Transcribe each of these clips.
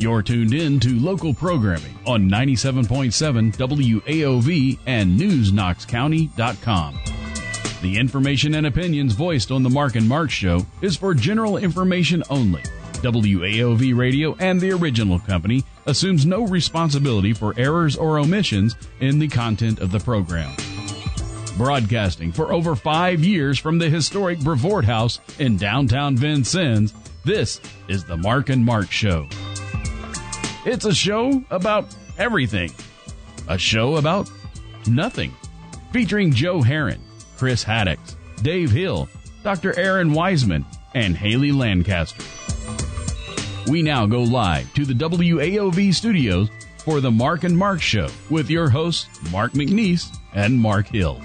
You're tuned in to local programming on 97.7 WAOV and NewsKnoxCounty.com. The information and opinions voiced on the Mark and Mark Show is for general information only. WAOV Radio and the original company assumes no responsibility for errors or omissions in the content of the program. Broadcasting for over five years from the historic Brevoort House in downtown Vincennes, this is the Mark and Mark Show. It's a show about everything. A show about nothing. Featuring Joe Herron, Chris Haddocks, Dave Hill, Dr. Aaron Wiseman, and Haley Lancaster. We now go live to the WAOV studios for the Mark and Mark Show with your hosts, Mark McNeese and Mark Hill.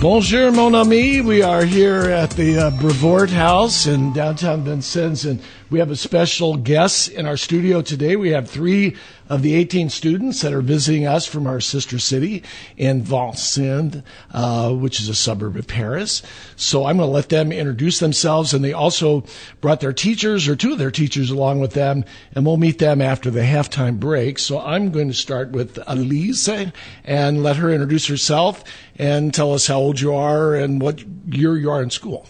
Bonjour, mon ami. We are here at the uh, Brevoort House in downtown Vincennes, and we have a special guest in our studio today. We have three of the 18 students that are visiting us from our sister city in Vincennes, uh, which is a suburb of Paris. So I'm going to let them introduce themselves, and they also brought their teachers or two of their teachers along with them, and we'll meet them after the halftime break. So I'm going to start with Elise and let her introduce herself and tell us how old you are and what year you are in school.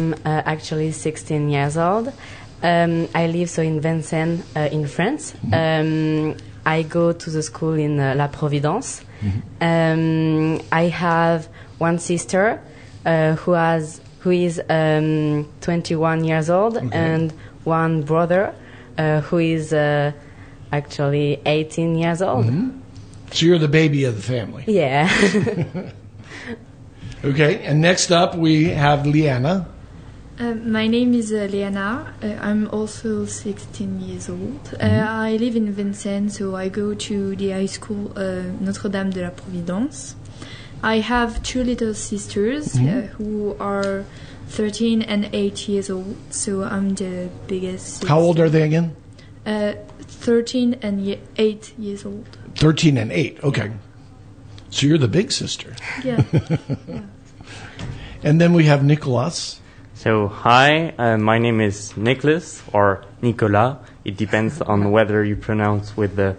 I'm uh, actually 16 years old. Um, I live so in Vincennes, uh, in France. Um, I go to the school in uh, La Providence. Um, I have one sister uh, who has who is um, 21 years old, and one brother uh, who is uh, actually 18 years old. So you're the baby of the family. Yeah. Okay, and next up we have Leana. Uh, my name is uh, Leana. Uh, I'm also 16 years old. Uh, I live in Vincennes, so I go to the high school uh, Notre Dame de la Providence. I have two little sisters uh, who are 13 and 8 years old, so I'm the biggest. How old are they again? Uh, 13 and ye- 8 years old. 13 and 8. Okay. So you're the big sister. Yeah. And then we have Nicolas. So, hi, uh, my name is Nicholas or Nicolas. It depends on whether you pronounce with the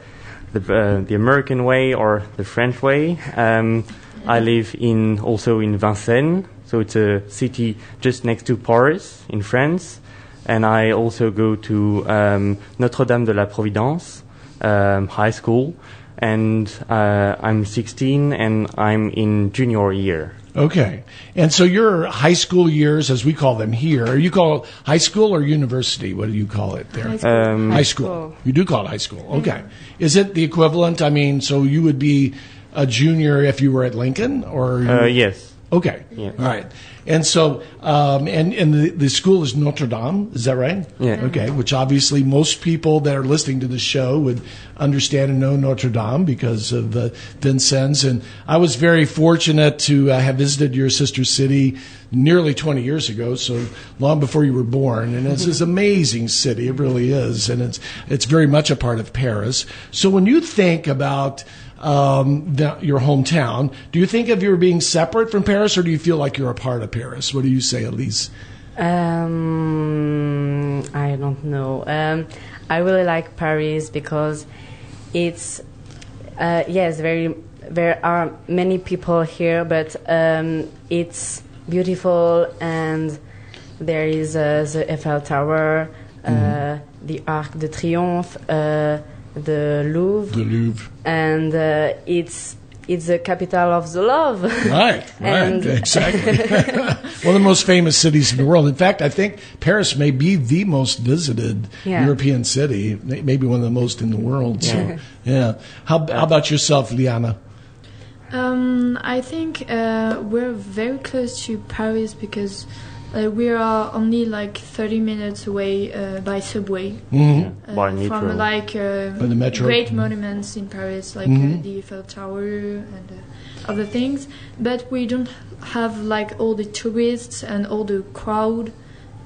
the, uh, the American way or the French way. Um, I live in also in Vincennes, so it's a city just next to Paris in France, and I also go to um, Notre Dame de la Providence um, High School, and uh, I'm 16 and I'm in junior year. Okay. And so your high school years, as we call them here, you call it high school or university? What do you call it there? High school. Um, High school. You do call it high school. Okay. Is it the equivalent? I mean, so you would be a junior if you were at Lincoln or? Uh, yes. Okay. Yeah. All right. And so, um, and, and the, the school is Notre Dame, is that right? Yeah. Okay, which obviously most people that are listening to the show would understand and know Notre Dame because of uh, Vincennes. And I was very fortunate to uh, have visited your sister city nearly 20 years ago, so long before you were born. And it's this amazing city, it really is. And it's, it's very much a part of Paris. So when you think about um, the, your hometown. Do you think of your being separate from Paris, or do you feel like you're a part of Paris? What do you say, Elise? Um, I don't know. Um, I really like Paris because it's uh, yes, very. There are many people here, but um, it's beautiful, and there is uh, the Eiffel Tower, uh, the Arc de Triomphe, uh, the Louvre, The Louvre. and uh, it's it's the capital of the love. Right, right, exactly. One of the most famous cities in the world. In fact, I think Paris may be the most visited Yeah. European city, maybe one of the most in the world. So, yeah. How, how about yourself, Leana? Um, I think uh, we're very close to Paris because uh, we are only like 30 minutes away uh, by subway Mhm. uh, By metro. from like uh, By the metro. great monuments in Paris, like uh, the Eiffel Tower and uh, other things. But we don't have like all the tourists and all the crowd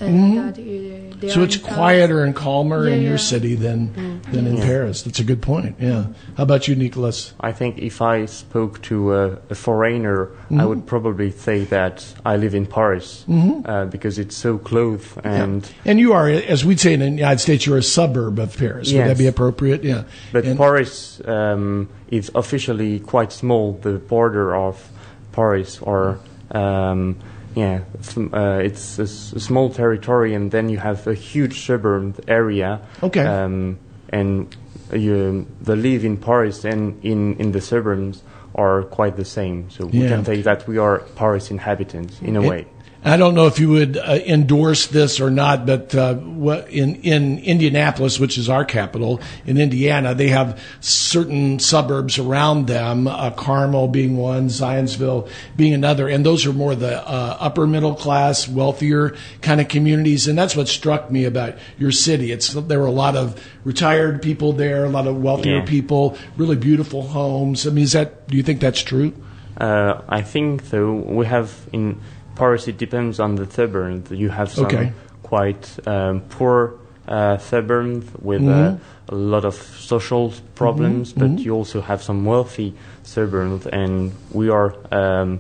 Uh, that, uh, they So are it's quieter and calmer in Yeah, your city than than in Yeah. Paris. That's a good point. Yeah. How about you, Nicholas? I think if I spoke to a, a foreigner, I would probably say that I live in Paris uh, because it's so close and And you are, as we'd say in the United States, you're a suburb of Paris. Would that be appropriate? Yeah. But And- Paris um, is officially quite small. The border of Paris, or um, yeah, it's, uh, it's a, s- a small territory, and then you have a huge suburban area. Okay. Um, and you, the live in Paris and in, in the suburbs are quite the same. So we Yeah. can say that we are Paris inhabitants in a way. I don't know if you would uh, endorse this or not, but uh, what in in Indianapolis, which is our capital, in Indiana, they have certain suburbs around them. Uh, Carmel being one, Zionsville being another, and those are more the uh, upper middle class, wealthier kind of communities. And that's what struck me about your city. It's there were a lot of retired people there, a lot of wealthier Yeah. people, really beautiful homes. I mean, is that? Do you think that's true? Uh, I think so. We have in Paris. It depends on the suburb. You have some Okay. quite um, poor uh, suburbs with Mm-hmm. uh, a lot of social problems, but you also have some wealthy suburbs, and we are. Um,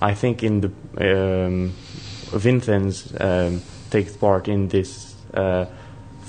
I think in the um, Vincennes um, takes part in this uh,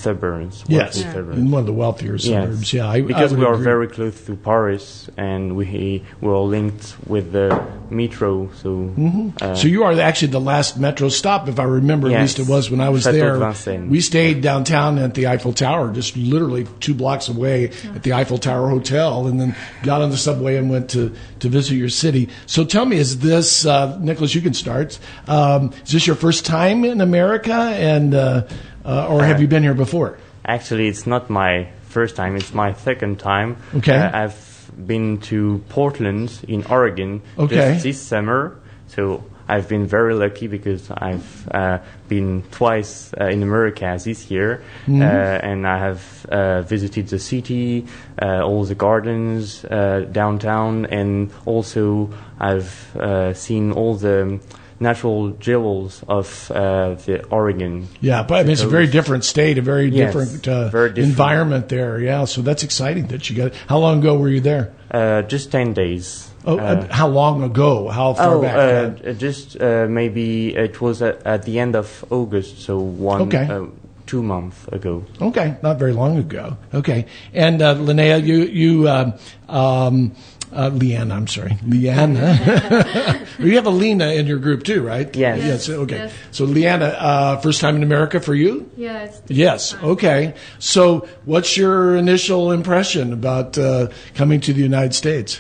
suburbs. Yes, wealthy suburbs. in one of the wealthier suburbs. Yeah, I, I because would we are agree. very close to Paris and we were linked with the metro. So, uh, So you are actually the last metro stop, if I remember. At least it was when I was Chateau there. Vincennes. We stayed downtown at the Eiffel Tower, just literally two blocks away at the Eiffel Tower Hotel, and then got on the subway and went to to visit your city. So tell me, is this uh, Nicholas? You can start. Um, is this your first time in America, and uh, uh, or have you been here before? actually, it's not my first time; it's my second time. Okay. Uh, I've been to Portland in Oregon Okay. just this summer, so. I've been very lucky because I've uh, been twice uh, in America this year, Mm-hmm. uh, and I have uh, visited the city, uh, all the gardens uh, downtown, and also I've uh, seen all the natural jewels of uh, the Oregon. Yeah, but I mean, it's a very different state, a very Yes, different, uh, very different. environment there. Yeah, so that's exciting that you got. It. How long ago were you there? Uh, just 10 days. Oh, uh, how long ago? How far Oh, back? uh, uh, just uh, maybe it was at, at the end of August, so one, Okay. uh, two months ago. Okay, not very long ago. Okay, and uh, Linnea, you you um, um, uh, Leanna, I'm sorry, Leanna. you have a Lena in your group too, right? Yes. Yes. Okay. Yes. So Leanna, uh, first time in America for you? Yeah, it's Yes. Okay. So, what's your initial impression about uh, coming to the United States?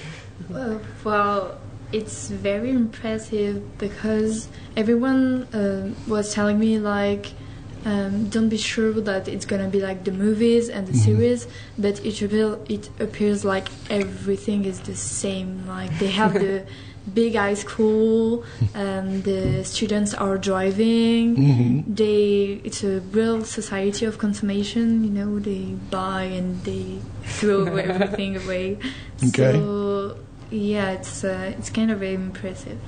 Uh, well, it's very impressive because everyone uh, was telling me like, um, don't be sure that it's gonna be like the movies and the series, but it appear, it appears like everything is the same. Like they have the big high school, um, the students are driving. They it's a real society of consummation. You know, they buy and they throw everything away. Okay. So yeah, it's uh, it's kind of very impressive.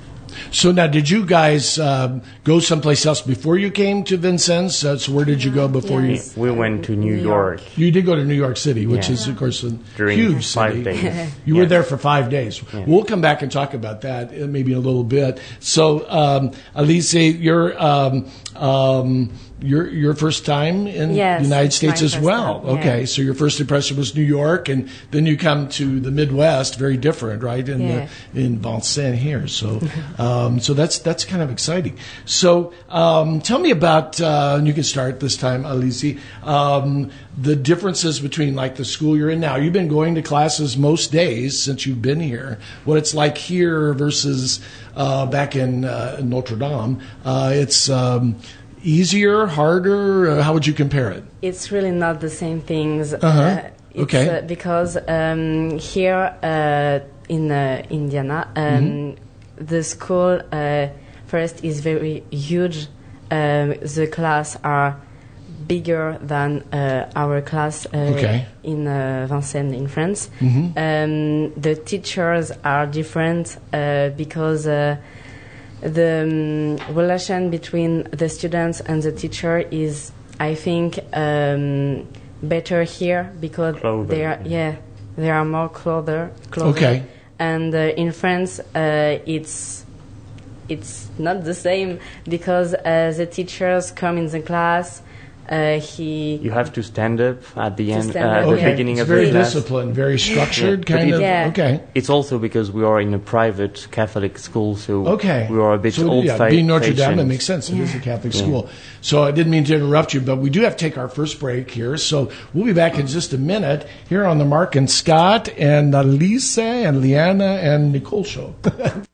So now, did you guys um, go someplace else before you came to Vincennes? Uh, so where did you go before you? We went to New New York. York. You did go to New York City, which Yeah. is, of course, a During huge five city. days. You were there for five days. We'll come back and talk about that uh, maybe in a little bit. So, um, Alice, you're um, um, your your first time in Yes, the United States as well. time, yeah. Okay, so your first impression was New York, and then you come to the Midwest, very different, right? In Yeah. the, in Vincennes here. So, um, so that's that's kind of exciting. So, um, tell me about. Uh, and you can start this time, Alice. Um, the differences between like the school you're in now. You've been going to classes most days since you've been here. What it's like here versus uh, back in uh, Notre Dame. Uh, it's um, easier, harder. Uh, how would you compare it? It's really not the same things. Uh-huh. it's, Okay. uh, because um, here uh, in uh, Indiana, um, Mm-hmm. the school uh, first is very huge. Um, the class are bigger than uh, our class uh, Okay. in uh, Vincennes in France. Mhm. Um, the teachers are different uh, because uh, the um, relation between the students and the teacher is, I think, um, better here because Closer. they are yeah they are more closer. closer. Okay. And uh, in France, uh, it's it's not the same because uh, the teachers come in the class. Uh, he You have to stand up at the end, stand uh, at up, the yeah. beginning it's of very the class. Very disciplined, very structured, Yeah. kind But of. Yeah. Okay. It's also because we are in a private Catholic school, so Okay. we are a bit so, old yeah, fa- being Notre Dame, fashioned. it makes sense. It is a Catholic Yeah. school. So I didn't mean to interrupt you, but we do have to take our first break here. So we'll be back in just a minute here on the Mark and Scott and uh, Lisa and Leana and Nicole show.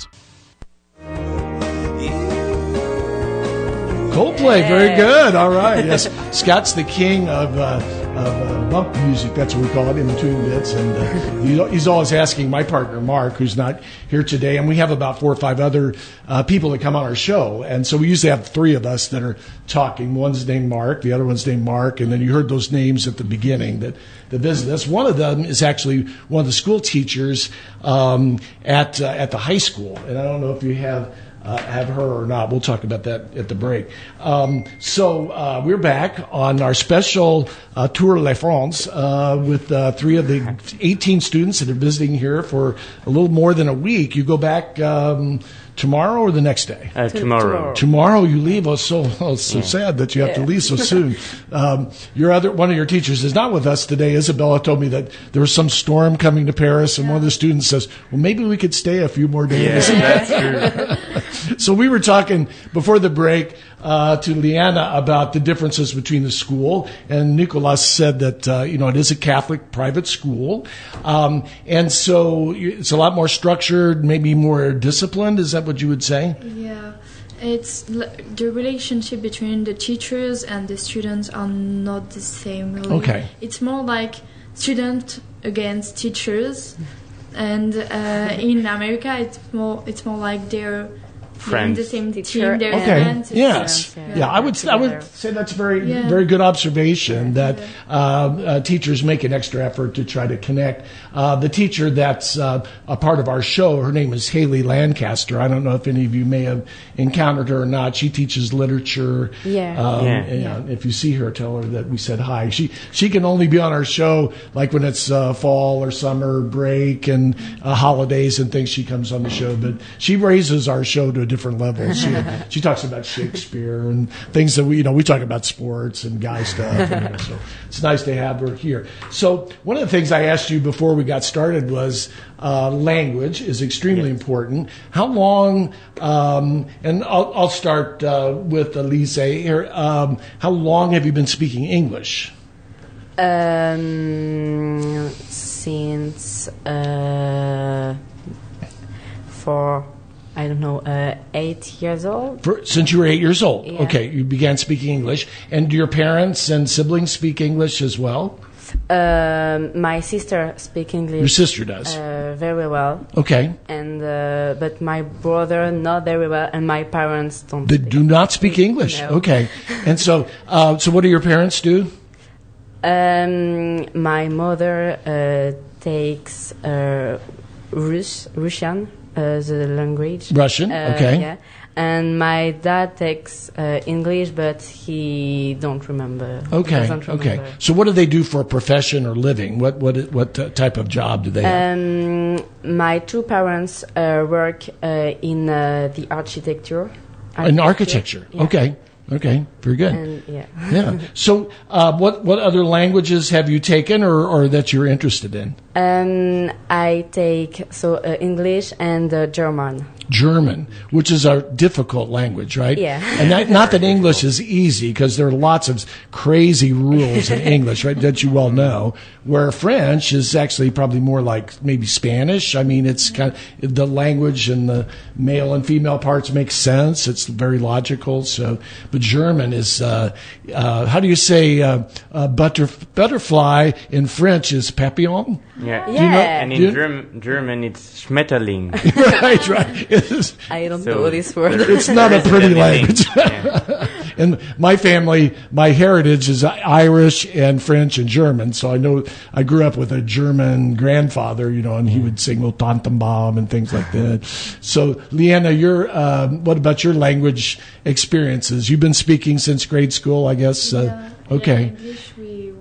Coldplay, very good. All right. Yes, Scott's the king of, uh, of uh, bump music. That's what we call it, in between bits. And uh, he- he's always asking my partner, Mark, who's not here today. And we have about four or five other uh, people that come on our show. And so we usually have three of us that are talking. One's named Mark, the other one's named Mark. And then you heard those names at the beginning that, that visit us. One of them is actually one of the school teachers um, at, uh, at the high school. And I don't know if you have uh, have her or not. We'll talk about that at the break. Um, so uh, we're back on our special uh, Tour La France uh, with uh, three of the 18 students that are visiting here for a little more than a week. You go back um, tomorrow or the next day? Uh, tomorrow. Tomorrow you leave. Oh, so oh, it's so sad that you have to leave so soon. Um, your other one of your teachers is not with us today. Isabella told me that there was some storm coming to Paris, and one of the students says, "Well, maybe we could stay a few more days." that's true. So we were talking before the break uh, to Leanna about the differences between the school, and Nicolas said that uh, you know it is a Catholic private school, um, and so it's a lot more structured, maybe more disciplined. Is that what you would say? Yeah, it's the relationship between the teachers and the students are not the same. Really. Okay. it's more like student against teachers, and uh, in America, it's more it's more like they're they're the same Teacher team. They're Okay. friends. It's- Yes. Yeah. Yeah, I would. I would say that's a very, Yeah. very good observation. That uh, uh, teachers make an extra effort to try to connect. Uh, the teacher that's uh, a part of our show, her name is Haley Lancaster. I don't know if any of you may have encountered her or not. She teaches literature. Yeah. Um, Yeah. and If you see her, tell her that we said hi. She she can only be on our show like when it's uh, fall or summer break and uh, holidays and things. She comes on the show, but she raises our show to a different levels. She she talks about Shakespeare and things that we you know we talk about sports and guy stuff. And, so it's nice to have her here. So one of the things I asked you before we got started was uh, language is extremely important. How long? Um, and I'll, I'll start uh, with Elise here. Um, how long have you been speaking English? Um, since uh, for I don't know uh, eight years old. For, since you were eight years old. Yeah. Okay, you began speaking English, and do your parents and siblings speak English as well? Um, my sister speak English. Your sister does. uh, very well, Okay, and uh, but my brother not very well, and my parents don't. they do not speak English. No. Okay, and so, uh, so what do your parents do? Um, my mother uh, takes uh, Rus- Russian, the language. Russian, Uh, okay. Yeah. And my dad takes uh, English, but he don't remember. Okay, doesn't okay. So, what do they do for a profession or living? What what what uh, type of job do they have? Um, my two parents uh, work uh, in uh, the architecture. In architecture. Yeah. Okay, okay, very good. And yeah. yeah. So, uh, what what other languages have you taken, or, or that you're interested in? Um, I take so uh, English and uh, German. German, which is a difficult language, right? Yeah. And not, not that English is easy because there are lots of crazy rules in English, right? That you well know. Where French is actually probably more like maybe Spanish. I mean, it's kind of the language and the male and female parts make sense. It's very logical. So, but German is uh, uh, how do you say uh, uh, butter, butterfly in French is papillon? Yeah. Yeah. know- And in you- Germ- German, it's Schmetterling. right, right. It is- I don't So know this word. there- It's not a pretty language. Yeah. and my family, my heritage is Irish and French and German. So I know I grew up with a German grandfather, you know, and he would sing "O Tannenbaum" and things like that. So, Leanna, your um, what about your language experiences? You've been speaking since grade school, I guess. Uh, Yeah, okay. yeah, English,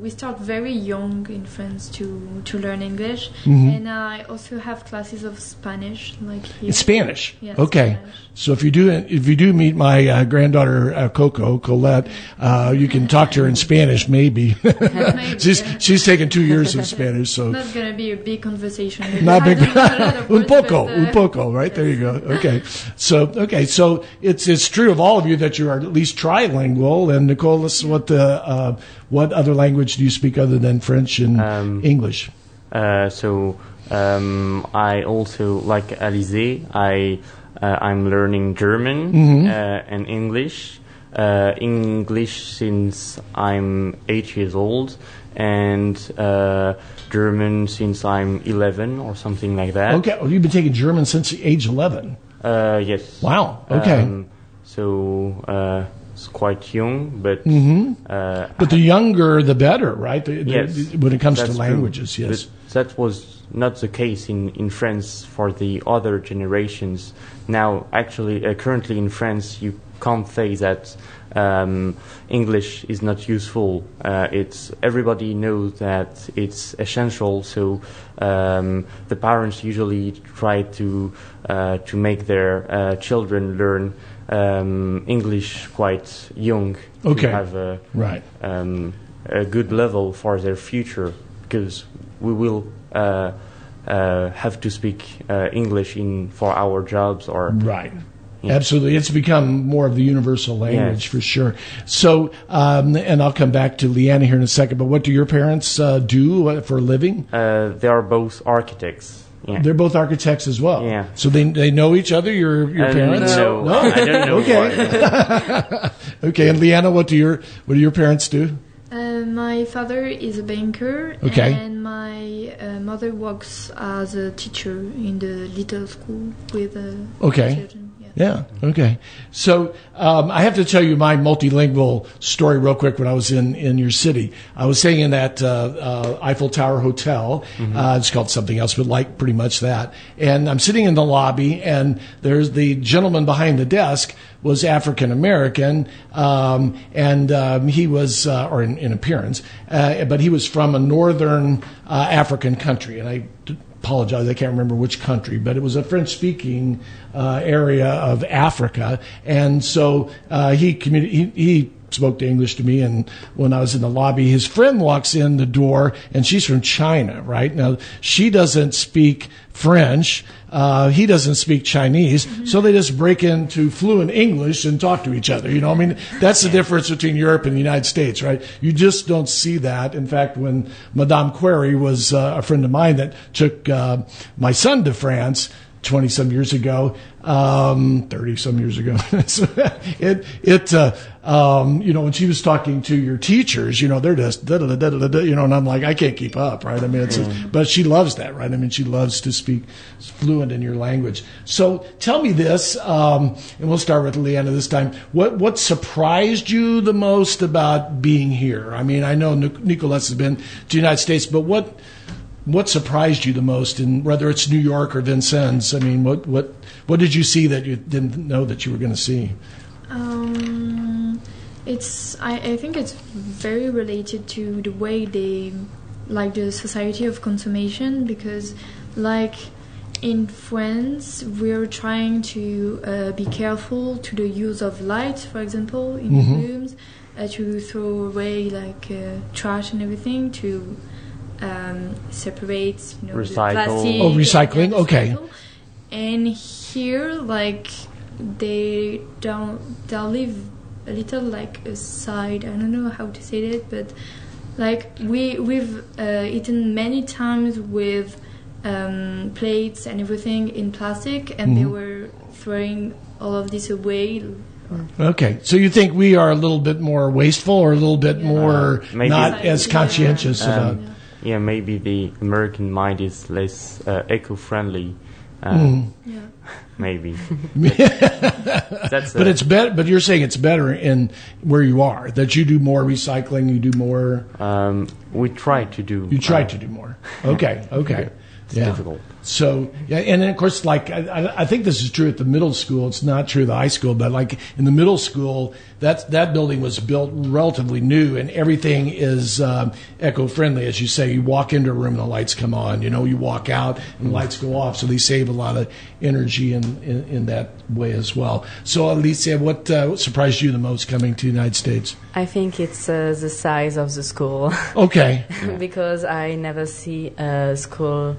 we, start very young in France to, to learn English. Mm-hmm. And I also have classes of Spanish, like here. It's Spanish. Yes, okay. Spanish. So if you do if you do meet my uh, granddaughter uh, Coco Colette, uh, you can talk to her in Spanish. Maybe she's yeah. she's taken two years of Spanish. So Not gonna be a big conversation. not big. don't know a lot of un poco, but, un uh, poco. Right there you go. Okay. So okay. So it's it's true of all of you that you are at least trilingual. And Nicole, this is what the uh, what other language do you speak other than French and Um, English? Uh, so um, I also like Alizé. I uh, I'm learning German Mm-hmm. uh, and English. Uh, English since I'm eight years old, and uh, German since I'm eleven or something like that. Okay. Well, you've been taking German since age eleven. Uh, yes. Wow. Okay. Um, so uh, it's quite young, but Mm-hmm. uh, But the younger, the better, right? The- the- Yes, when it comes to that's true. languages, yes. But that was not the case in, in France for the other generations. Now, actually, uh, currently in France, you can't say that um, English is not useful. Uh, it's everybody knows that it's essential. So um, the parents usually try to uh, to make their uh, children learn um, English quite young Okay. to have a Right. um, a good level for their future because we will uh, uh, have to speak uh, English in for our jobs or Right. Yeah. Absolutely. It's become more of the universal language Yes. for sure. So, um, and I'll come back to Leanna here in a second, but what do your parents uh, do uh, for a living? uh, they are both architects. Yeah. They're both architects as well. Yeah. So they, they know each other, your, your Uh, parents? No, I don't know. Okay. why. Okay. And Leanna, what do your, what do your parents do? Uh, my father is a banker, Okay. and my uh, mother works as a teacher in the little school with uh, Okay. children. Yeah. Okay. So um, I have to tell you my multilingual story real quick. When I was in in your city, I was staying in that uh, uh, Eiffel Tower hotel. Uh, it's called something else, but like pretty much that. And I'm sitting in the lobby, and there's the gentleman behind the desk was African American, um, and um, he was, uh, or in, in appearance, uh, but he was from a northern uh, African country, and I apologize, I can't remember which country, but it was a French speaking uh, area of Africa. And so uh, he, he, he spoke to English to me. And when I was in the lobby, his friend walks in the door, and she's from China, right? Now, she doesn't speak French. Uh, he doesn't speak Chinese, so they just break into fluent English and talk to each other. You know, I mean, that's the difference between Europe and the United States, right? You just don't see that. In fact, when Madame Query was uh, a friend of mine that took uh, my son to France 20 some years ago, um, 30 some years ago, it, it, uh, um, you know, when she was talking to your teachers, you know, they're just, da, da, da, da, da, da, you know, and I'm like, I can't keep up, right? I mean, it's, but she loves that, right? I mean, she loves to speak fluent in your language. So tell me this, um, and we'll start with Leanna this time. What, what surprised you the most about being here? I mean, I know Nic- Nicolas has been to the United States, but what, what surprised you the most in whether it's New York or Vincennes? I mean, what, what, what did you see that you didn't know that you were going to see? It's I, I think it's very related to the way they like the society of consummation because like in France we're trying to uh, be careful to the use of light for example in Mhm. rooms uh, to throw away like uh, trash and everything to um, separate you know, the Recycle. plastic Oh, recycling, and okay. recycle. and here like they don't they'll live a little like a side. I don't know how to say that, but like we we've uh, eaten many times with um, plates and everything in plastic, and they were throwing all of this away. Okay, so you think we are a little bit more wasteful or a little bit more maybe- not as conscientious about? Um, yeah, maybe the American mind is less uh, eco-friendly. Uh, Hmm. Yeah. Maybe. That's But uh, it's better. But you're saying it's better in where you are that you do more recycling, you do more. um, we try to do. You try uh, to do more. Okay, okay. It's yeah. difficult. So yeah, and then of course, like I, I- think this is true at the middle school. It's not true at the high school, but like in the middle school, that that building was built relatively new, and everything is um, eco-friendly. As you say, you walk into a room and the lights come on. You know, you walk out and the lights go off, so they save a lot of energy in in, in that way as well. So, Alicia, what, uh, what surprised you the most coming to the United States? I think it's uh, the size of the school Okay, because I never see a school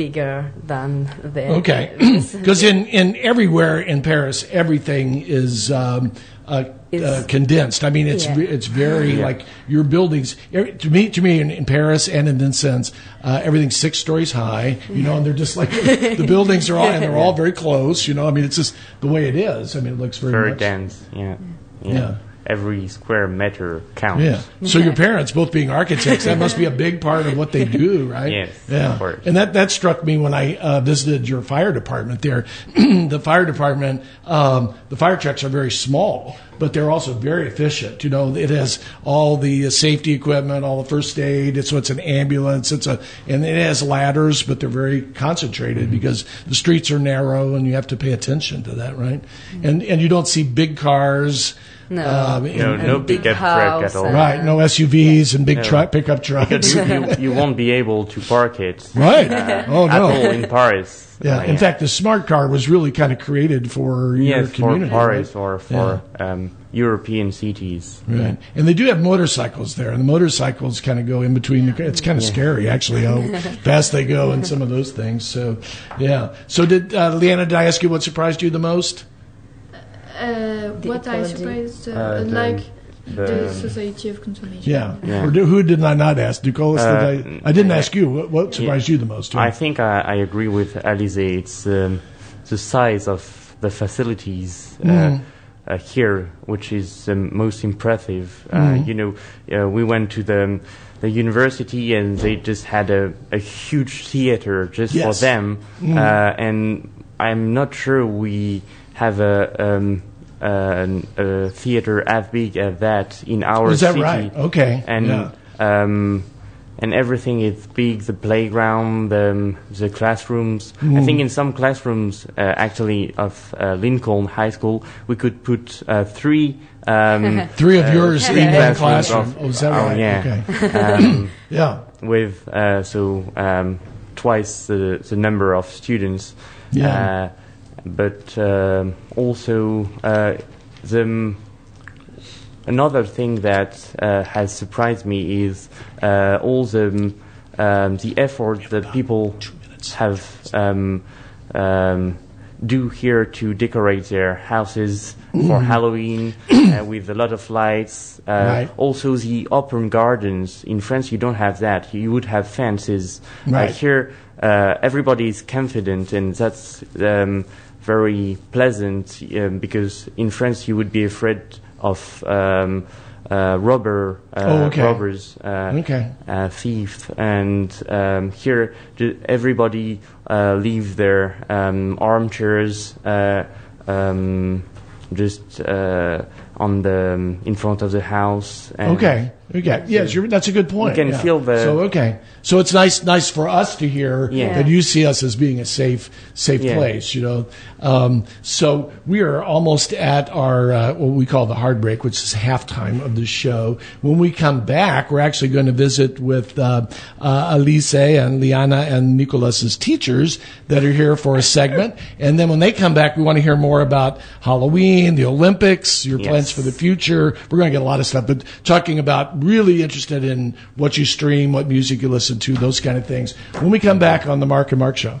bigger than the. Okay, because in, in everywhere in Paris, everything is um, uh, uh, condensed. I mean, it's Yeah. it's very like your buildings. To me, to me, in, in Paris and in Vincennes, uh, everything's six stories high. You know, and they're just like the buildings are all and they're all very close. You know, I mean, it's just the way it is. I mean, it looks very Very much, dense. Yeah. yeah. Yeah. Every square meter counts. Yeah. So your parents, both being architects, that must be a big part of what they do, right? Yes, Yeah. of course. And that that struck me when I uh, visited your fire department there. the fire department, um, the fire trucks are very small, but they're also very efficient. You know, it has all the uh, safety equipment, all the first aid. It's so it's an ambulance. It's a and it has ladders, but they're very concentrated Mm-hmm. because the streets are narrow and you have to pay attention to that, right? And and you don't see big cars. No. um, No, and- no And big big up house at all. Right, no SUVs and big No. truck pickup trucks. you, you, you won't be able to park it. right. oh At all no. in Paris. Yeah. Uh, In fact, the smart car was really kind of created for your yes, for. Paris right? or for um, European cities. Right. And they do have motorcycles there, and the motorcycles kind of go in between. The, it's kind of scary, actually, how fast they go and some of those things. So, yeah. So, did uh, Leanna? Did I ask you what surprised you the most? Uh, The what I ecology. surprised, uh, Uh, the- like the, the- society of consumption. Yeah. Yeah. Or do, who did I not ask? Ducolis, Uh, did I? I didn't ask you. What, what surprised you the most? I think I, I agree with Alize. It's um, the size of the facilities uh, Mm. uh, here, which is um, most impressive. Uh, Mm. you know, uh, we went to the the university and they just had a, a huge theater just Yes. for them, Mm. uh, and I'm not sure we have a. Um, an- a theater as big as that in our Is that city right? Okay. and yeah. um, and everything is big. The playground, the um, the classrooms. I think in some classrooms, uh, actually of uh, Lincoln High School, we could put uh, three. Um, Three of uh, yours three in one classrooms classroom. of- Oh, is that oh, right? yeah. Okay. um, Yeah. with uh, so um, twice the, the number of students. Yeah. But um also uh, the another thing that uh, has surprised me is uh, all the um, the effort that people have um, um, do here to decorate their houses for Halloween uh, with a lot of lights. Uh, Right. Also, the open gardens in France, you don't have that. You would have fences. Uh, Right. here, uh, everybody is confident, and that's um, very pleasant um, because in France you would be afraid of um, uh, robber uh, Oh, okay. robbers, uh, Okay. uh, thieves, and um, here everybody uh, leave their um, armchairs uh, um, just uh, on the um, in front of the house. And Okay. Okay. Yes, you're, that's a good point. You can yeah. feel the- So okay. So it's nice, nice for us to hear Yeah. that you see us as being a safe, safe Yeah. place. You know. Um, so we are almost at our uh, what we call the hard break, which is halftime of the show. When we come back, we're actually going to visit with uh, uh, Elise and Leana and Nicolas's teachers that are here for a segment. And then when they come back, we want to hear more about Halloween, the Olympics, your Yes. plans for the future. We're going to get a lot of stuff, but talking about really interested in what you stream, what music you listen to, those kind of things. When we come back on the Mark and Mark Show.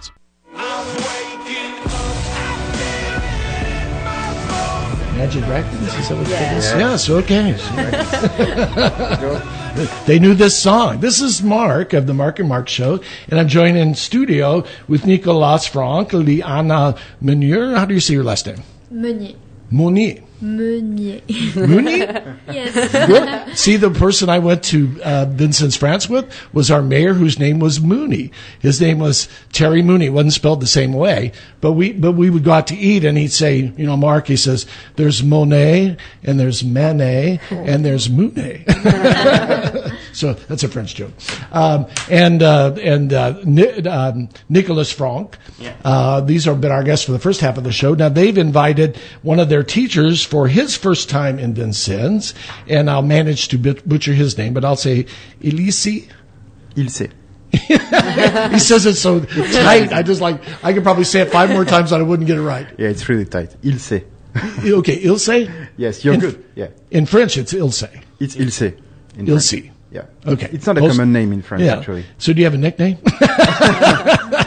Magic Records? Is that what yes. yes, okay. they knew this song. This is Mark of the Mark and Mark Show, and I'm joined in studio with Nicolas Franc, Leana Meunier. How do you say your last name? Meunier. Monier. Meunier. Mooney? yes. Good. See, the person I went to uh, Vincennes France with was our mayor, whose name was Mooney. His name was Terry Mooney. It wasn't spelled the same way, but we but we would go out to eat, and he'd say, you know, Mark, he says, "There's Monet, and there's Manet, and there's Mooney." so that's a French joke. Um, and uh, and uh, Ni- um, Nicholas Franc. Uh, these have been our guests for the first half of the show. Now they've invited one of their teachers for his first time in Vincennes, and I'll manage to but- butcher his name, but I'll say Elise. Il sait. He says it so tight. I just like I could probably say it five more times and I wouldn't get it right. Yeah, it's really tight. Il sait. Okay, Ilce. Yes, you're In- good. Yeah. In French, it's Ilce. It's il sait. in Il French. Yeah. Okay. It's not a Most- common name in French, Yeah. actually. So do you have a nickname?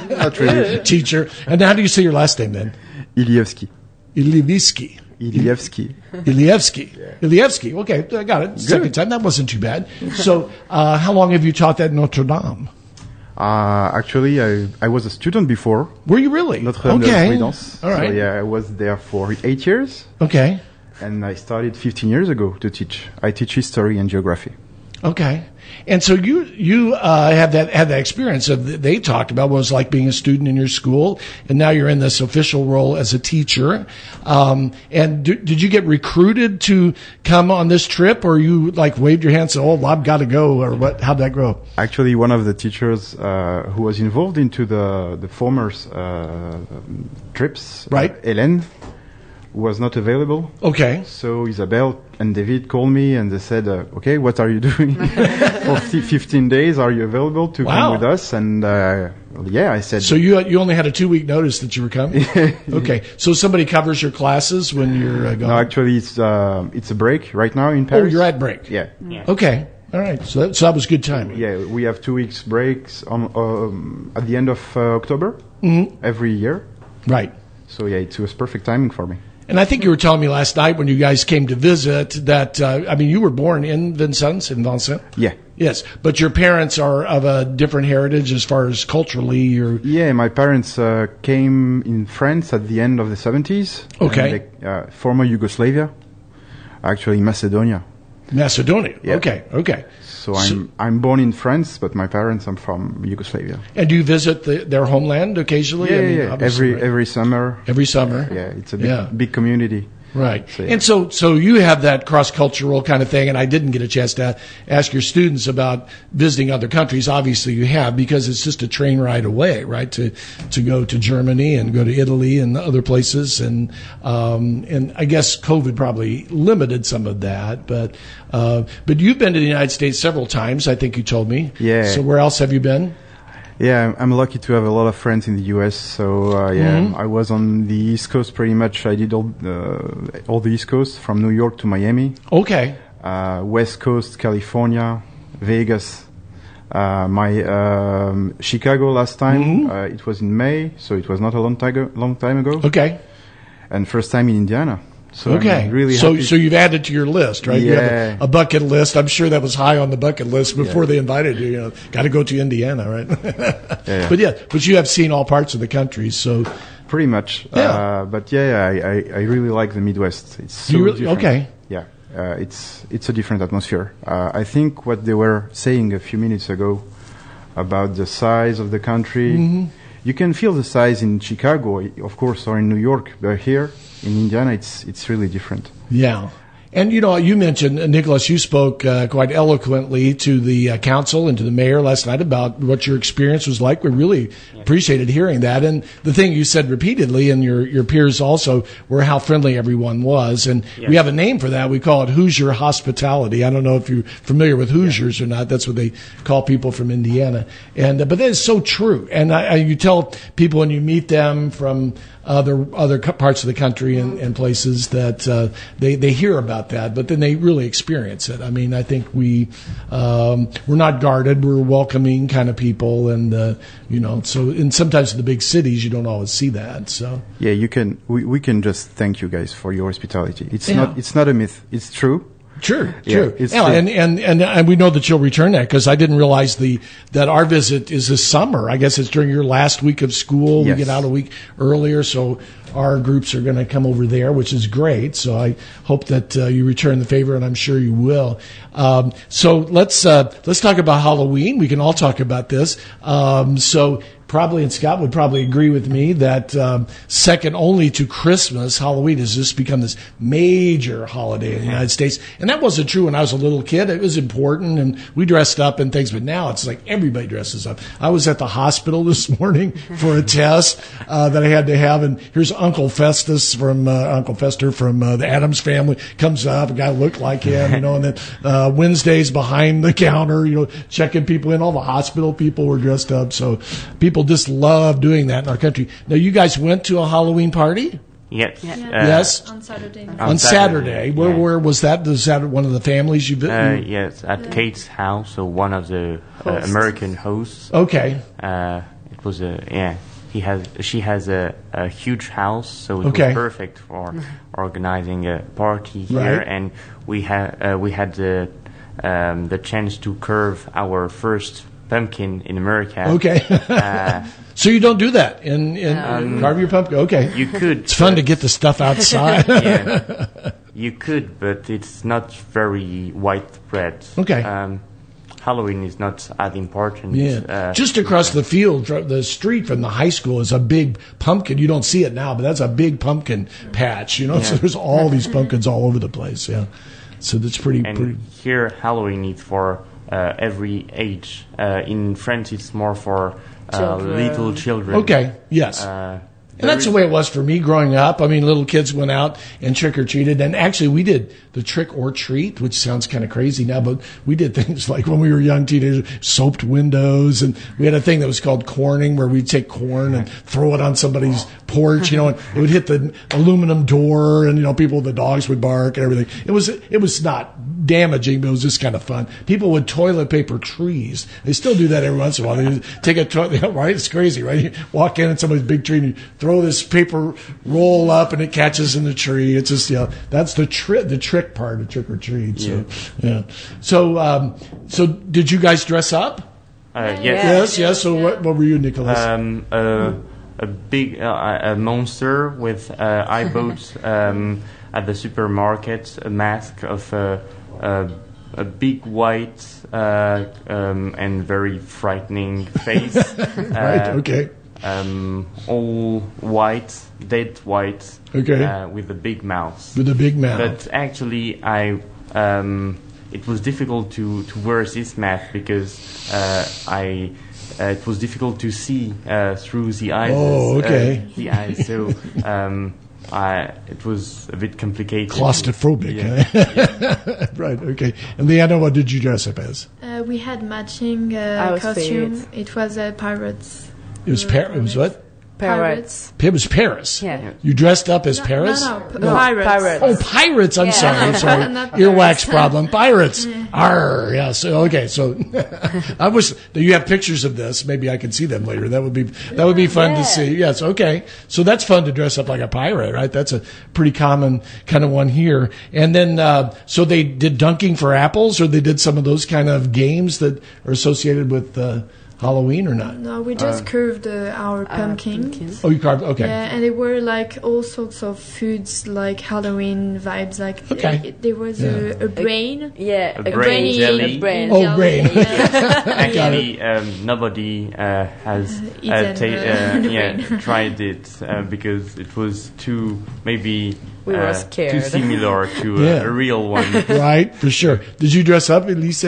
Not really. Teacher. And how do you say your last name then? Ilievski. Ilievsky. Ilievski. Ilievsky. Ilievski. Okay, I got it. Second time. That wasn't too bad. So, uh, how long have you taught at Notre Dame? Uh, actually, I, I was a student before Were you really? Notre Dame de okay. Providence. All right. So yeah, I was there for eight years, Okay. and I started 15 years ago to teach. I teach history and geography. Okay. And so you you uh, have that had that experience of they talked about what it was like being a student in your school, and now you're in this official role as a teacher. Um, and d- did you get recruited to come on this trip, or you like waved your hand and said, "Oh, I've got to go," or what? How'd that grow? Actually, one of the teachers uh, who was involved into the the former uh, trips, uh, Right. Hélène, was not available. Okay. So Isabelle and David called me and they said, uh, "Okay, what are you doing for fi- 15 days? Are you available to Wow. come with us?" And uh, yeah, I said, So you you only had a two week notice that you were coming. okay. So somebody covers your classes when you're uh, gone. "No, actually, it's uh, it's a break right now in Paris. oh, you're at break. Yeah, Okay. All right. So that, so that was good timing. yeah. We have two weeks breaks on um, at the end of uh, October Mm-hmm. every year. Right. So yeah, it was perfect timing for me. And I think you were telling me last night when you guys came to visit that uh, I mean you were born in Vincennes in Vincent. Yeah. Yes, but your parents are of a different heritage as far as culturally. You're Yeah, my parents uh, came in France at the end of the 70s. Okay. They- uh, former Yugoslavia, actually Macedonia. Macedonia. Yeah. Okay, okay. So I'm I'm born in France, but my parents are from Yugoslavia. And do you visit the, their homeland occasionally? Yeah, I mean, yeah, yeah. Every right. every summer. every summer. Yeah, it's a big Yeah. big community. Right. So, yeah. And so, so you have that cross cultural kind of thing, and I didn't get a chance to ask your students about visiting other countries. Obviously, you have because it's just a train ride away, right? To to go to Germany and go to Italy and other places, and um, and I guess COVID probably limited some of that, but uh, but you've been to the United States several times. I think you told me. Yeah. So where else have you been? Yeah, I'm- lucky to have a lot of friends in the U.S. So uh, yeah, Mm-hmm. I was on the East Coast pretty much. I did all uh, all the East Coast from New York to Miami, Okay. uh, West Coast, California, Vegas. Uh, my um, Chicago last time Mm-hmm. uh, it was in May, so it was not a long time. Long time ago. Okay. And first time in Indiana. So Okay. I'm really so happy. so you've added to your list, right? You have Yeah. a, a bucket list. I'm sure that was high on the bucket list before they invited you. You know, got to go to Indiana, right? Yeah. But yeah, but you have seen all parts of the country. So Pretty much. Yeah. Uh, but yeah, I, I, I really like the Midwest. It's so really- different. okay. Yeah. Uh, it's it's a different atmosphere. Uh, I think what they were saying a few minutes ago about the size of the country, Mm-hmm. You can feel the size in Chicago, of course, or in New York, but here in Indiana, it's it's really different. yeah, And you know, you mentioned uh, Nicholas. You spoke uh, quite eloquently to the uh, council and to the mayor last night about what your experience was like. We really appreciated hearing that. And the thing you said repeatedly, and your your peers also, were how friendly everyone was. And we have a name for that. We call it Hoosier hospitality. I don't know if you're familiar with Hoosiers or not. That's what they call people from Indiana. And uh, but that is so true. And I, I, you tell people when you meet them from other other parts of the country and, and places that uh, they they hear about that, but then they really experience it. I mean, I think we um, we're not guarded, we're welcoming kind of people, and uh, you know, so and sometimes in the big cities you don't always see that. So Yeah, you can. We, we can just thank you guys for your hospitality. It's Yeah. not. It's not a myth. It's true. Sure, Yeah, sure. Yeah, true. and, and, and and we know that you'll return that because I didn't realize the that our visit is this summer. I guess it's during your last week of school. We get out a week earlier, so our groups are going to come over there, which is great. So I hope that uh, you return the favor, and I'm sure you will. Um, so let's uh, let's talk about Halloween. We can all talk about this. Um, so probably, and Scott would probably agree with me that um, second only to Christmas, Halloween has just become this major holiday in the United States. And that wasn't true when I was a little kid. It was important, and we dressed up and things. But now it's like everybody dresses up. I was at the hospital this morning for a test uh, that I had to have, and here's Uncle Festus from uh, Uncle Fester from uh, the Addams family comes up. A guy looked like him, you know. And then uh, Wednesdays behind the counter, you know, checking people in. All the hospital people were dressed up, so people just love doing that in our country. Now, you guys went to a Halloween party Yes. Yeah. Uh, Yes. on Saturday. On on Saturday, Saturday. Where yeah. where was that? Was that one of the families you? Uh, yes, at Kate's house, so one of the uh, Hosts. American hosts. okay. Uh, it was a yeah. He has she has a, a huge house, so it Okay. was perfect for organizing a party here. Right. And we had uh, we had the um, the chance to curve our first pumpkin in America. Okay. Uh, so you don't do that in in carve your pumpkin. Okay. you could. it's fun to get the stuff outside. yeah, you could, but it's not very widespread. Okay. Um, Halloween is not as important. Yeah. Uh, Just across the field, the street from the high school is a big pumpkin. You don't see it now, but that's a big pumpkin patch. You know, so there's all these pumpkins all over the place. Yeah. So that's pretty and pretty. here Halloween is for every age. Uh, in France, it's more for uh, Children. little children. Okay. Yes. And that's the way it was for me growing up. I mean, little kids went out and trick or treated. And actually, we did the trick or treat, which sounds kind of crazy now, but we did things like when we were young teenagers, soaped windows. And we had a thing that was called corning where we'd take corn and throw it on somebody's porch, you know, and it would hit the aluminum door and, you know, people, the dogs would bark and everything. It was, it was not damaging, but it was just kind of fun. People would toilet paper trees. They still do that every once in a while. They take a toilet, right? It's crazy, right? You walk in at somebody's big tree and you throw this paper roll up and it catches in the tree. It's just, you know, that's the trick, the trick part of trick or treat. So, yeah. So, um, so did you guys dress up? uh, yes. Yes, yes. So what, what were you, Nicolas? Um, uh, a big uh, a monster with uh, I bought um, at the supermarket a mask of a, a, a big white uh, um, and very frightening face. right. Uh, Okay. Um, all white, dead white. Okay. Uh, with a big mouth. With a big mouth. But actually, I um, it was difficult to, to wear this mask because uh, I uh, it was difficult to see uh, through the eyes. Oh, okay. Uh, the eyes. So um, I it was a bit complicated. Claustrophobic. Yeah. eh? right. Okay. And Leana, what did you dress up as? Uh, we had matching uh, Outfits. costume. It was uh, pirates. It was Par- It was what? Pirates. It was Paris. Yeah. You dressed up as No, Paris? No, no, p- No, pirates. pirates. Oh, pirates! I'm Yeah. sorry. I'm sorry. Not Earwax problem. Pirates. Arr. Yeah. So okay. So I wish that you have pictures of this. Maybe I can see them later. That would be that would be fun to see. Yes. Okay. So that's fun to dress up like a pirate, right? That's a pretty common kind of one here. And then uh, so they did dunking for apples, or they did some of those kind of games that are associated with uh, Halloween or not? No, we just curved uh, our pumpkin. pumpkin. Oh, you carved. Okay. Yeah, and there were like all sorts of foods, like Halloween vibes. Like Okay. uh, there was a, a brain, Yeah, A a, brain brain jelly. A brain. Oh, jelly, brain. yeah. Actually, um, nobody uh, has uh, Eaten, ta- uh, uh, yeah, tried it uh, because it was too maybe We were uh, scared. too similar to uh, Yeah. a real one. right, for sure. Did you dress up, Elise?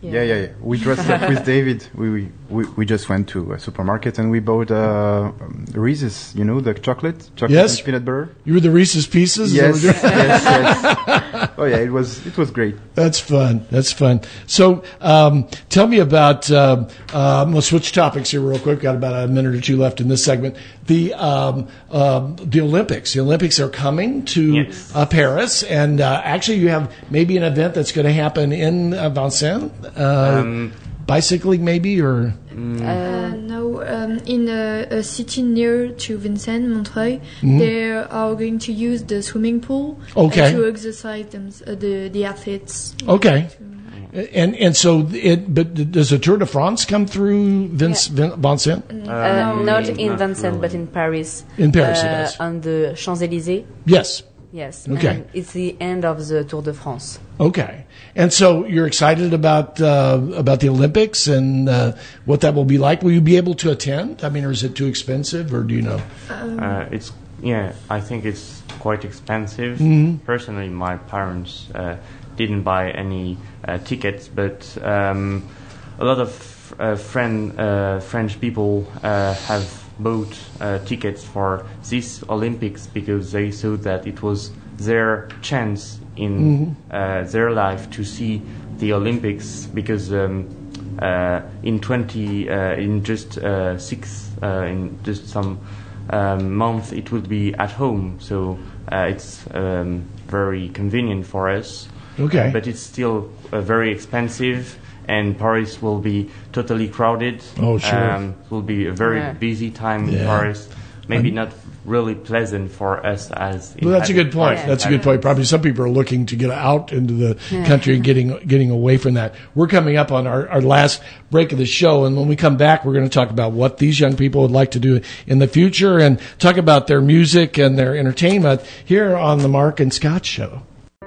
Yeah, yeah, yeah. We dressed up with David. We, we we we just went to a supermarket and we bought uh, um, Reese's. You know the chocolate, chocolate Yes. and peanut butter. You were the Reese's Pieces? Yes, yes, yes. Oh yeah, it was it was great. That's fun. That's fun. So, um, tell me about. Um, uh, I'm going to switch topics here real quick. Got about a minute or two left in this segment. The um, um, the Olympics. The Olympics are coming to Yes. uh, Paris, and uh, actually, you have maybe an event that's going to happen in uh, Vincennes. Uh, Um, bicycling, maybe, or Uh, no, um, in a, a city near to Vincennes, Montreuil, Mm-hmm. they are going to use the swimming pool Okay. uh, to exercise them, uh, the the athletes. okay. And and so it. But does the Tour de France come through Vince, Vin, Vincennes? Uh, not in not Vincennes, really. but in Paris. In Paris it uh. On the Champs Elysees. Yes. Yes. Okay. And it's the end of the Tour de France. Okay, and so you're excited about uh, about the Olympics and uh, what that will be like. Will you be able to attend? I mean, or is it too expensive, or do you know? Uh, it's yeah, I think it's quite expensive. Mm-hmm. Personally, my parents uh, didn't buy any uh, tickets, but um, a lot of uh, friend, uh, French people uh, have bought uh, tickets for this Olympics because they saw that it was their chance in uh, their life to see the Olympics because. Um, uh, in 20 uh, in just uh, six uh, in just some um, month it will be at home so uh, it's um, very convenient for us Okay. but it's still uh, very expensive and Paris will be totally crowded Oh, sure. um, it will be a very Yeah. busy time Yeah. in Paris maybe not really pleasant for us as Well, that's a good point. Yeah. That's a good point. Probably some people are looking to get out into the country and getting getting away from that. We're coming up on our, our last break of the show, and when we come back, we're going to talk about what these young people would like to do in the future, and talk about their music and their entertainment here on the Mark and Scott Show.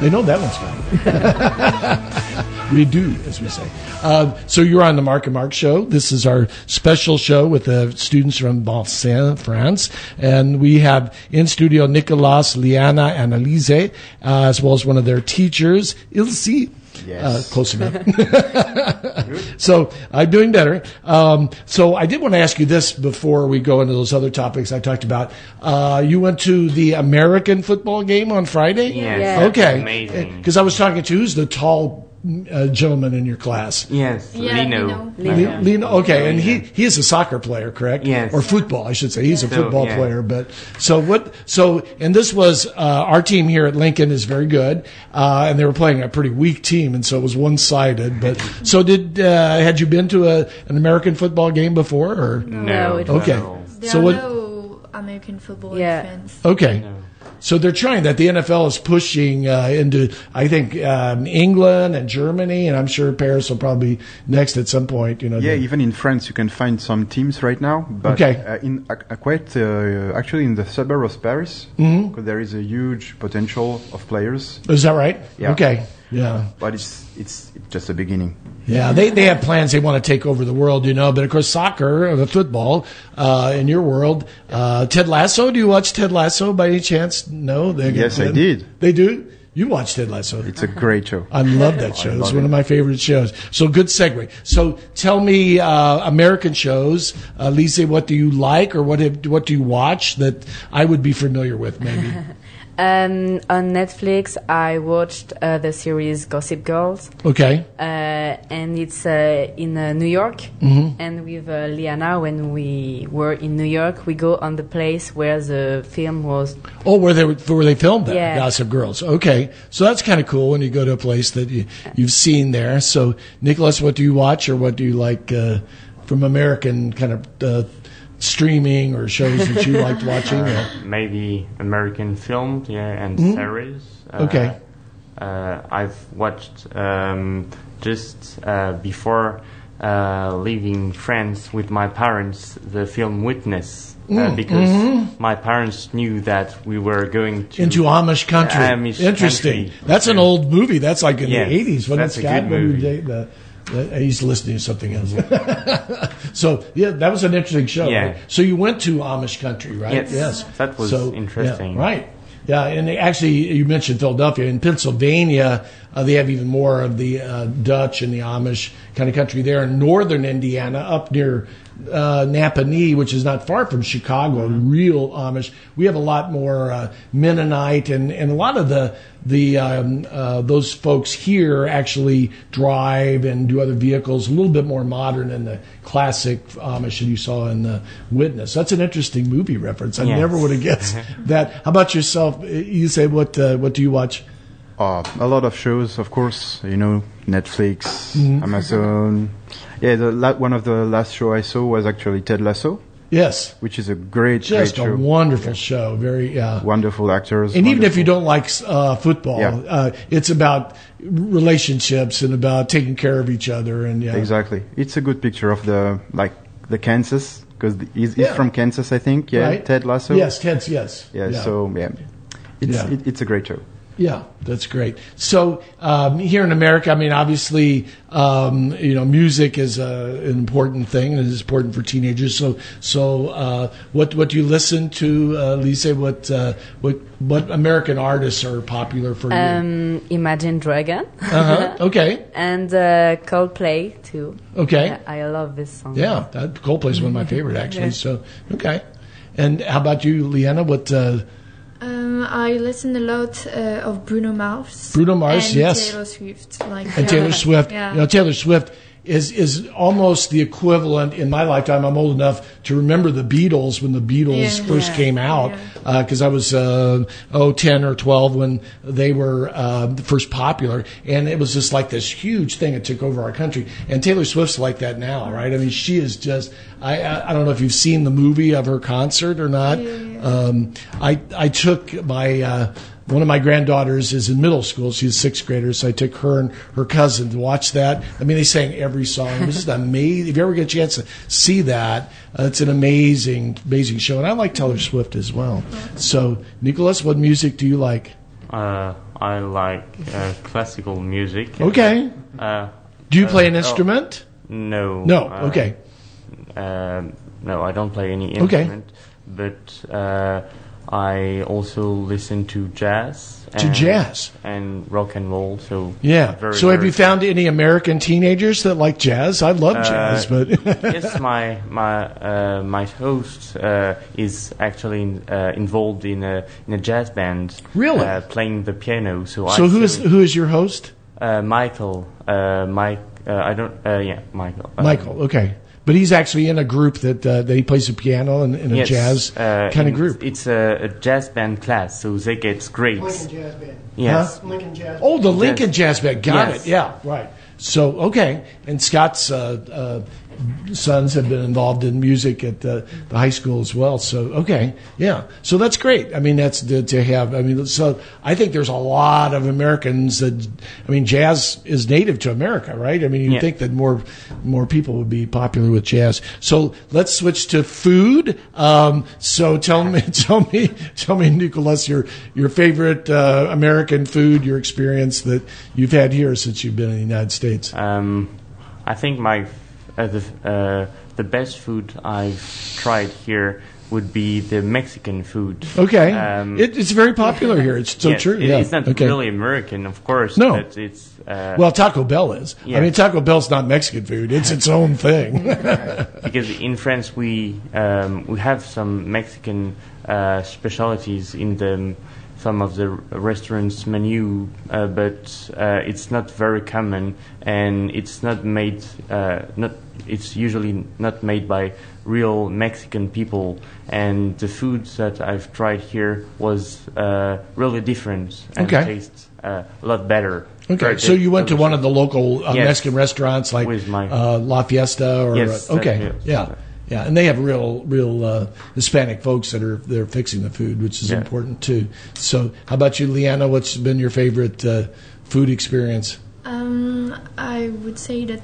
They know that one's coming. we do, as we say. Uh, so you're on the Mark and Mark show. This is our special show with the students from Vincennes, France, and we have in studio Nicolas, Leana, and Elise, uh, as well as one of their teachers, Ilse. Yes. Uh, close enough. so I'm doing better. Um, so I did want to ask you this before we go into those other topics I talked about. Uh, you went to the American football game on Friday. Yes, Yeah. that's Okay. amazing Because I was talking to who's the tall uh, gentleman in your class. yes Yeah, Lino. Lino. Le- Lino, okay, and he he is a soccer player, correct? Yes. Or football, I should say. He's a So, football yeah. player. But so what? So and this was uh, our team here at Lincoln is very good, uh, and they were playing a pretty weak team, and so it was one sided. But so did uh, had you been to a an American football game before? Or No, it Okay. no. There So are what- no American football Yeah. fans. okay. No. So they're trying that. The NFL is pushing uh, into, I think, um, England and Germany, and I'm sure Paris will probably be next at some point. You know. Yeah, the- even in France, you can find some teams right now. But Okay. uh, in uh, uh, quite uh, actually in the suburb of Paris, Mm-hmm. there is a huge potential of players. Is that right? Yeah. Okay. Yeah. But it's it's just the beginning. Yeah, they, they have plans. They want to take over the world, you know. But of course, soccer, the football, uh, in your world, uh, Ted Lasso. Do you watch Ted Lasso by any chance? No. They, Yes, I did. They do. You watch Ted Lasso. It's a great show. I love that show. It's love one of my favorite shows. So good segue. So tell me, uh, American shows, uh, Lisa, what do you like or what have, what do you watch that I would be familiar with maybe? Um, on Netflix, I watched uh, the series Gossip Girls, Okay. uh, and it's uh, in uh, New York. Mm-hmm. And with uh, Leana, when we were in New York, we go on the place where the film was. Oh, where they where they filmed that Yeah. Gossip Girls. Okay, so that's kind of cool when you go to a place that you, you've seen there. So, Nicolas, what do you watch, or what do you like uh, from American kind of uh, streaming or shows that you liked watching? or- Maybe American films, yeah, and series. Uh, Mm-hmm. Okay. Uh, I've watched um, just uh, before uh, leaving France with my parents the film Witness. Uh, Mm, because mm-hmm. my parents knew that we were going to into Amish country. Amish Interesting. country. That's an old movie. That's like in Yes, the eighties. When that's it's a good movie. the, Uh, he's listening to something else. so yeah, that was an interesting show. Yeah. right? So you went to Amish country, right? Yes. That was So, interesting. yeah, right. Yeah, and actually, you mentioned Philadelphia. In Pennsylvania, uh, they have even more of the uh, Dutch and the Amish kind of country there. In northern Indiana, up near uh, Nappanee, which is not far from Chicago, real Amish. We have a lot more uh, Mennonite, and, and a lot of the the um, uh, those folks here actually drive and do other vehicles, a little bit more modern than the classic Amish that you saw in the Witness. That's an interesting movie reference. I Yes. never would have guessed that. How about yourself? You say what? Uh, what do you watch? Uh, a lot of shows, of course. You know, Netflix, Mm-hmm. Amazon. Yeah, the la- one of the last show I saw was actually Ted Lasso, Yes, which is a great, just great a show. wonderful show. Very. Uh, Wonderful actors. and even if you don't like uh, football, Yeah. uh, it's about relationships and about taking care of each other. And yeah, Exactly. It's a good picture of the like the Kansas because he's, he's from Kansas, I think. Yeah, Right? Ted Lasso. Yes, Ted's yes. Yeah. So yeah, it's. It, it's a great show. Yeah, that's great. So um, here in America, I mean, obviously, um, you know, music is uh, an important thing and is important for teenagers. So, so uh, what what do you listen to, uh, Lisa? What uh, what what American artists are popular for you? Um, Imagine Dragon. uh-huh. Okay, and uh, Coldplay too. okay, Yeah, I love this song. yeah. That Coldplay is one of my favorite, actually. So, okay. And how about you, Leana? What uh, Um, I listen a lot uh, of Bruno Mars. Bruno Mars, and yes. Taylor Swift. Like and Taylor Swift. Yeah. You know, Taylor Swift is is almost the equivalent in my lifetime. I'm old enough to remember the Beatles when the Beatles Yeah. first Yeah. came out because I was uh, oh 10 or 12 when they were uh, first popular, and it was just like this huge thing that took over our country. And Taylor Swift's like that now, right? I mean, she is just. I I, I don't know if you've seen the movie of her concert or not. Um, I I took my. Uh, one of my granddaughters is in middle school. She's a sixth grader, so I took her and her cousin to watch that. I mean, they sang every song. It was just amazing. If you ever get a chance to see that, uh, it's an amazing, amazing show. And I like Taylor Swift as well. So, Nicolas, what music do you like? Uh, I like uh, classical music. Okay. Uh, Do you play an oh. instrument? no. No. uh, Okay. Um, no, I don't play any Okay. instrument. But uh, I also listen to jazz. To and, jazz. and rock and roll. So Yeah. Very, so, have very you found any American teenagers that like jazz? I love Uh, jazz, but yes, my my uh, my host uh, is actually uh, involved in a in a jazz band. Really? uh, playing the piano. So so I who is who is your host? uh, Michael? Uh, Mike. Uh, I don't. Uh, yeah, Michael. Michael. Okay. But he's actually in a group that uh, that he plays the piano in, in a yes, jazz uh, kind of group. It's a, a jazz band class, so they get grades. Lincoln Jazz Band. Yes. Lincoln Jazz. Oh, the Lincoln Jazz Band. Got Yes. it. Yeah, right. So, okay. And Scott's uh, uh, sons have been involved in music at uh, the high school as well. So, okay. Yeah. So that's great. I mean, that's to, to have. I mean, so I think there's a lot of Americans that, I mean, jazz is native to America, right? I mean, you Yeah. think that more more people would be popular with jazz. So let's switch to food. Um, so tell me, tell me, tell me, Nicolas, your your favorite uh, American food, your experience that you've had here since you've been in the United States. Um, I think my uh, the uh, the best food I've tried here would be the Mexican food. Okay, Um, it, it's very popular here. It's so yes, true. it- yeah. It's not okay. really American, of course. No. but it's uh, Well, Taco Bell is. I mean, Taco Bell's not Mexican food; it's its own thing. because in France we um, we have some Mexican uh, specialties in the some of the restaurants menu, uh, but uh, it's not very common, and it's not made uh, not. It's usually not made by real Mexican people, and the food that I've tried here was uh, really different and Okay. tastes uh, a lot better. Okay, so you went to one of the local uh, Yes. Mexican restaurants like my- uh, La Fiesta or Yes, okay, yeah, yeah, and they have real, real uh, Hispanic folks that are they're fixing the food, which is Yeah. important too. So, how about you, Leana? What's been your favorite uh, food experience? Um, I would say that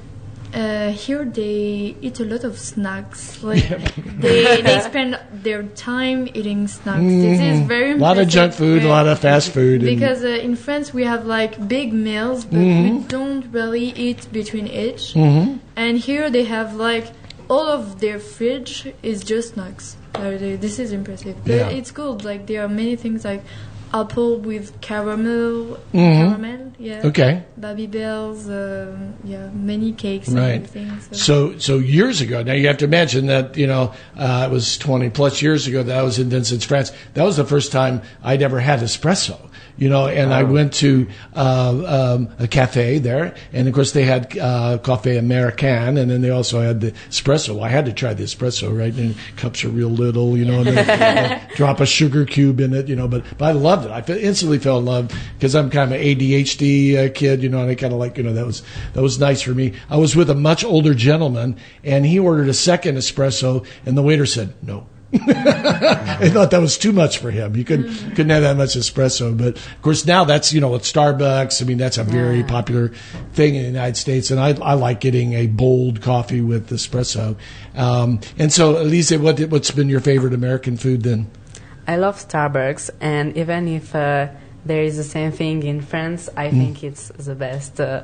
uh, here they eat a lot of snacks. Like they they spend their time eating snacks. This is very important. A Mm-hmm. lot of junk food, a lot of fast food, and- Because uh, in France we have like big meals, but Mm-hmm. we don't really eat between each. And here they have like all of their fridge is just snacks. Uh, this is impressive. Yeah. It's good. Like there are many things like apple with caramel, Mhm. caramel. Yeah. Okay. Baby bells. Um, yeah, many cakes and Right. So. So, so years ago. Now you have to imagine that you know uh, it was twenty plus years ago that I was in Vincennes, France. That was the first time I'd ever had espresso. You know, and I went to uh, um, a cafe there, and of course they had uh, cafe american, and then they also had the espresso. I had to try the espresso, right? And cups are real little, you know, and then uh, drop a sugar cube in it, you know. But but I loved it. I instantly fell in love because I'm kind of an ADHD uh, kid, you know, and I kind of like, you know, that was that was nice for me. I was with a much older gentleman, and he ordered a second espresso, and the waiter said no. I thought that was too much for him. He couldn't couldn't have that much espresso. But of course, now that's you know at Starbucks. I mean, that's a very popular thing in the United States, and I, I like getting a bold coffee with espresso. Um, and so, Elise, what what's been your favorite American food then? I love Starbucks, and even if uh, there is the same thing in France, I Hmm. think it's the best. Uh,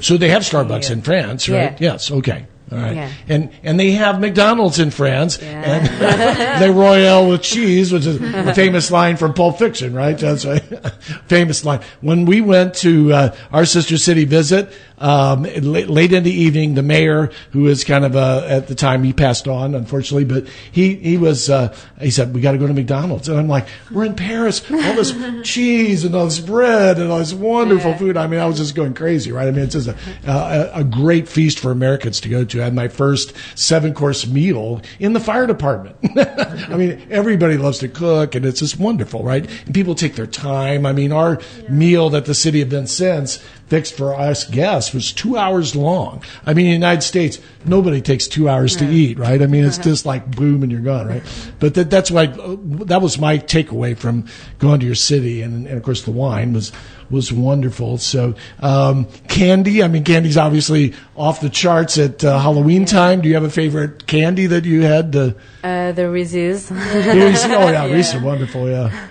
So they have Starbucks Yeah. in France, right? Yeah. Yes. Okay. All right. Yeah. And and they have McDonald's in France. Yeah. And Le Royale with cheese, which is a famous line from Pulp Fiction, right? That's a famous line. When we went to uh, our sister city visit, um, late, late in the evening, the mayor, who is kind of uh, at the time he passed on, unfortunately, but he he was uh, he said we got to go to McDonald's, and I'm like, we're in Paris, all this cheese and all this bread and all this wonderful Yeah. food. I mean, I was just going crazy, right? I mean, it's just a, a, a great feast for Americans to go to. I had my first seven course meal in the fire department. I mean, everybody loves to cook and it's just wonderful, right? And people take their time. I mean, our meal that the city of Vincennes fixed for us guests was two hours long. I mean, in the United States, nobody takes two hours to eat, right? I mean, it's just like boom and you're gone, right? But that, that's why, that was my takeaway from going to your city. And, and of course, the wine was, was wonderful. So, um, candy, I mean, candy's obviously off the charts at uh, Halloween time. Do you have a favorite candy that you had? Uh, uh, the Reese's. Reese? Oh, yeah, Reese are wonderful, yeah.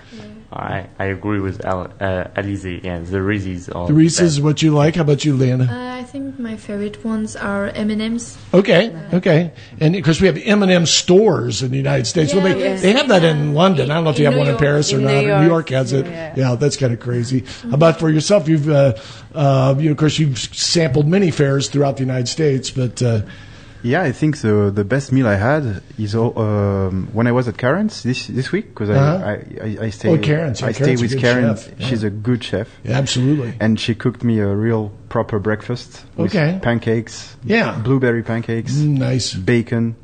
I, I agree with Al, uh, Alizee. Yeah, the Reese's are The Reese's is what you like. How about you, Lana? Uh, I think my favorite ones are M&M's. Okay, okay. And because we have M&M stores in the United States. well, they, Yeah, they have that in London. I don't know if they In have one New in Paris or In not. New New York. York has it. Yeah. Yeah, that's kind of crazy. How about for yourself? You've, uh, uh, you know, of course, you've sampled many fairs throughout the United States, but uh, Yeah, I think the the best meal I had is um, when I was at Karen's this this week because Uh-huh. I, I I stay Oh, Karen's, yeah, I stay Karen's a with Karen. chef, She's yeah. a good chef, yeah, absolutely. and she cooked me a real proper breakfast with Okay. pancakes, Yeah. blueberry pancakes, Mm, nice. bacon.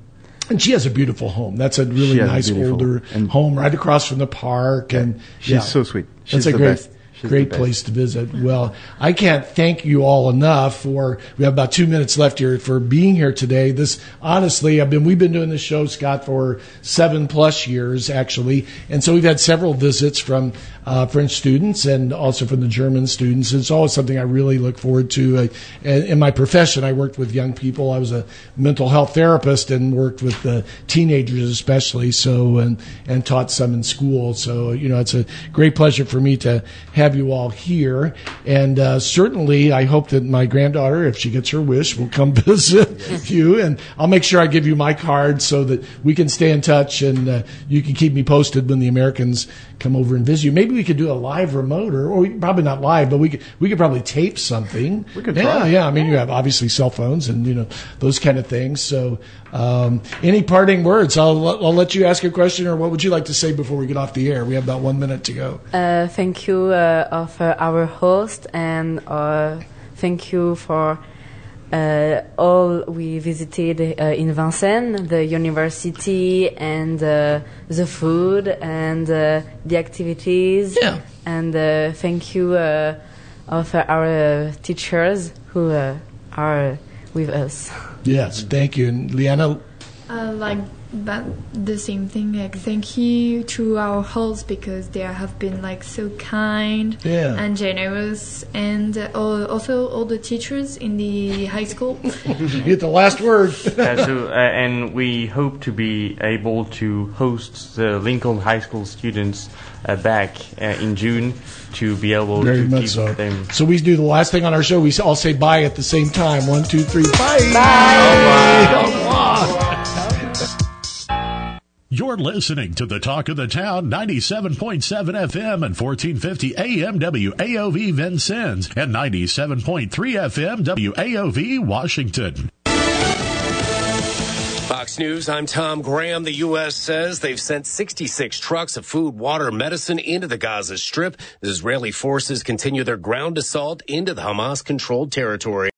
And she has a beautiful home. That's a really has a nice older home right across from the park. And She's yeah. so sweet. She's That's a the great, best. She's great place to visit. Well, I can't thank you all enough for. We have about two minutes left here for being here today. This honestly, I've been we've been doing this show, Scott, for seven plus years actually, and so we've had several visits from uh, French students and also from the German students. It's always something I really look forward to. In in my profession, I worked with young people. I was a mental health therapist and worked with the teenagers especially. So and and taught some in school. So you know, it's a great pleasure for me to have you all here. And uh, certainly, I hope that my granddaughter, if she gets her wish, will come visit you. And I'll make sure I give you my card so that we can stay in touch and uh, you can keep me posted when the Americans come over and visit you. Maybe we could do a live remote, or, or probably not live, but we could we could probably tape something. We could yeah, try. yeah. I mean, you have obviously cell phones and you know those kind of things. So, um, any parting words? I'll I'll let you ask a question, or what would you like to say before we get off the air? We have about one minute to go. Uh, thank you uh, of uh, our host and uh, thank you for uh, all we visited uh, in Vincennes, the university and uh, the food and uh, the activities. Yeah. And uh, thank you uh, of uh, our uh, teachers who uh, are with us. Yes, thank you. And Leana, Uh, like that, the same thing. Like thank you to our hosts because they have been like so kind Yeah. and generous, and uh, also all the teachers in the high school. you get the last word. Uh, so, uh, and we hope to be able to host the Lincoln High School students uh, back uh, in June to be able Very to much keep so. them. So we do the last thing on our show. We all say bye at the same time. One, two, three. Bye. Bye. Au revoir. You're listening to the Talk of the Town 97.7 FM and 1450 AM WAOV Vincennes and 97.3 FM WAOV Washington. Fox News, I'm Tom Graham. The U.S. says they've sent 66 trucks of food, water, medicine into the Gaza Strip as Israeli forces continue their ground assault into the Hamas controlled territory.